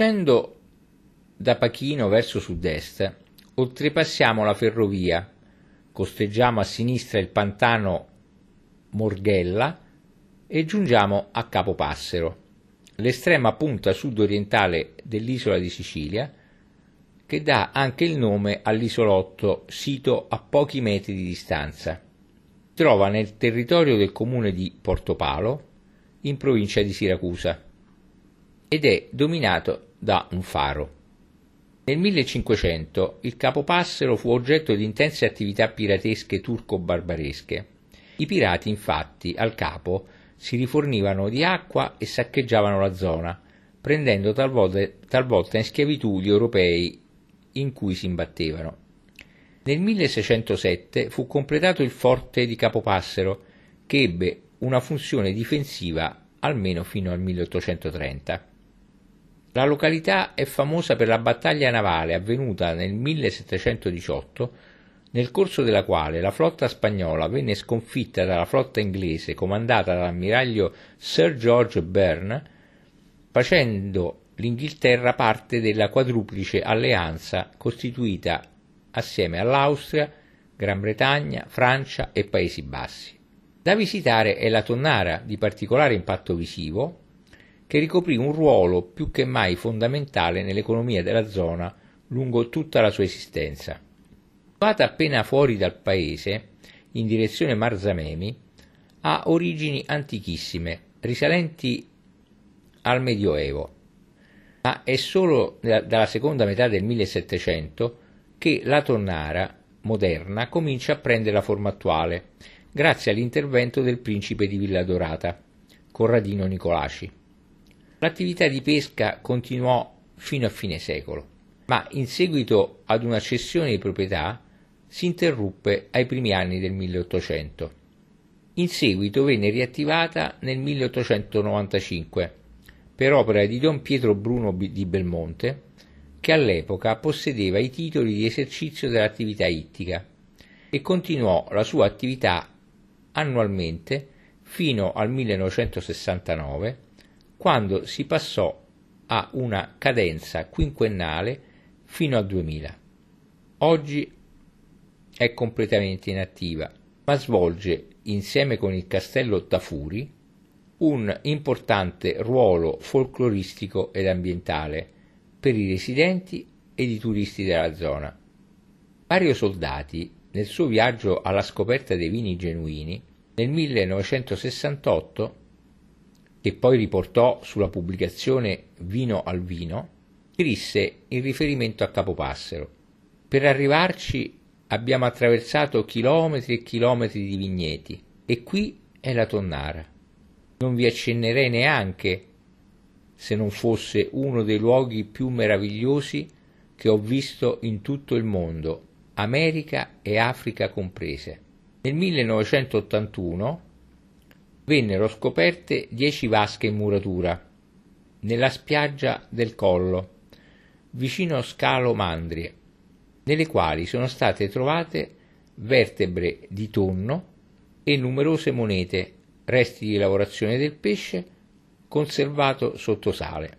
Uscendo da Pachino verso sud-est, oltrepassiamo la ferrovia, costeggiamo a sinistra il pantano Morghella e giungiamo a Capo Passero, l'estrema punta sud-orientale dell'isola di Sicilia, che dà anche il nome all'isolotto sito a pochi metri di distanza. Trova nel territorio del comune di Portopalo, in provincia di Siracusa, ed è dominato da un faro. Nel 1500 il Capo Passero fu oggetto di intense attività piratesche turco-barbaresche. I pirati, infatti, al capo si rifornivano di acqua e saccheggiavano la zona, prendendo talvolta, talvolta in schiavitù gli europei in cui si imbattevano. Nel 1607 fu completato il forte di Capopassero, che ebbe una funzione difensiva almeno fino al 1830. La località è famosa per la battaglia navale avvenuta nel 1718, nel corso della quale la flotta spagnola venne sconfitta dalla flotta inglese comandata dall'ammiraglio Sir George Byrne, facendo l'Inghilterra parte della quadruplice alleanza costituita assieme all'Austria, Gran Bretagna, Francia e Paesi Bassi. Da visitare è la tonnara di particolare impatto visivo, che ricoprì un ruolo più che mai fondamentale nell'economia della zona lungo tutta la sua esistenza. Situata appena fuori dal paese, in direzione Marzamemi, ha origini antichissime, risalenti al Medioevo, ma è solo dalla seconda metà del 1700 che la tonnara moderna comincia a prendere la forma attuale, grazie all'intervento del principe di Villa Dorata, Corradino Nicolaci. L'attività di pesca continuò fino a fine secolo, ma in seguito ad una cessione di proprietà si interruppe ai primi anni del 1800. In seguito venne riattivata nel 1895 per opera di Don Pietro Bruno di Belmonte, che all'epoca possedeva i titoli di esercizio dell'attività ittica e continuò la sua attività annualmente fino al 1969 quando si passò a una cadenza quinquennale fino al 2000. Oggi è completamente inattiva, ma svolge, insieme con il castello Tafuri, un importante ruolo folcloristico ed ambientale per i residenti ed i turisti della zona. Mario Soldati, nel suo viaggio alla scoperta dei vini genuini, nel 1968 che poi riportò sulla pubblicazione Vino al Vino, scrisse in riferimento a Capopassero. Per arrivarci abbiamo attraversato chilometri e chilometri di vigneti e qui è la tonnara. Non vi accennerei neanche se non fosse uno dei luoghi più meravigliosi che ho visto in tutto il mondo, America e Africa comprese. Nel 1981 vennero scoperte dieci vasche in muratura nella spiaggia del Collo, vicino Scalo Mandrie, nelle quali sono state trovate vertebre di tonno e numerose monete, resti di lavorazione del pesce, conservato sotto sale.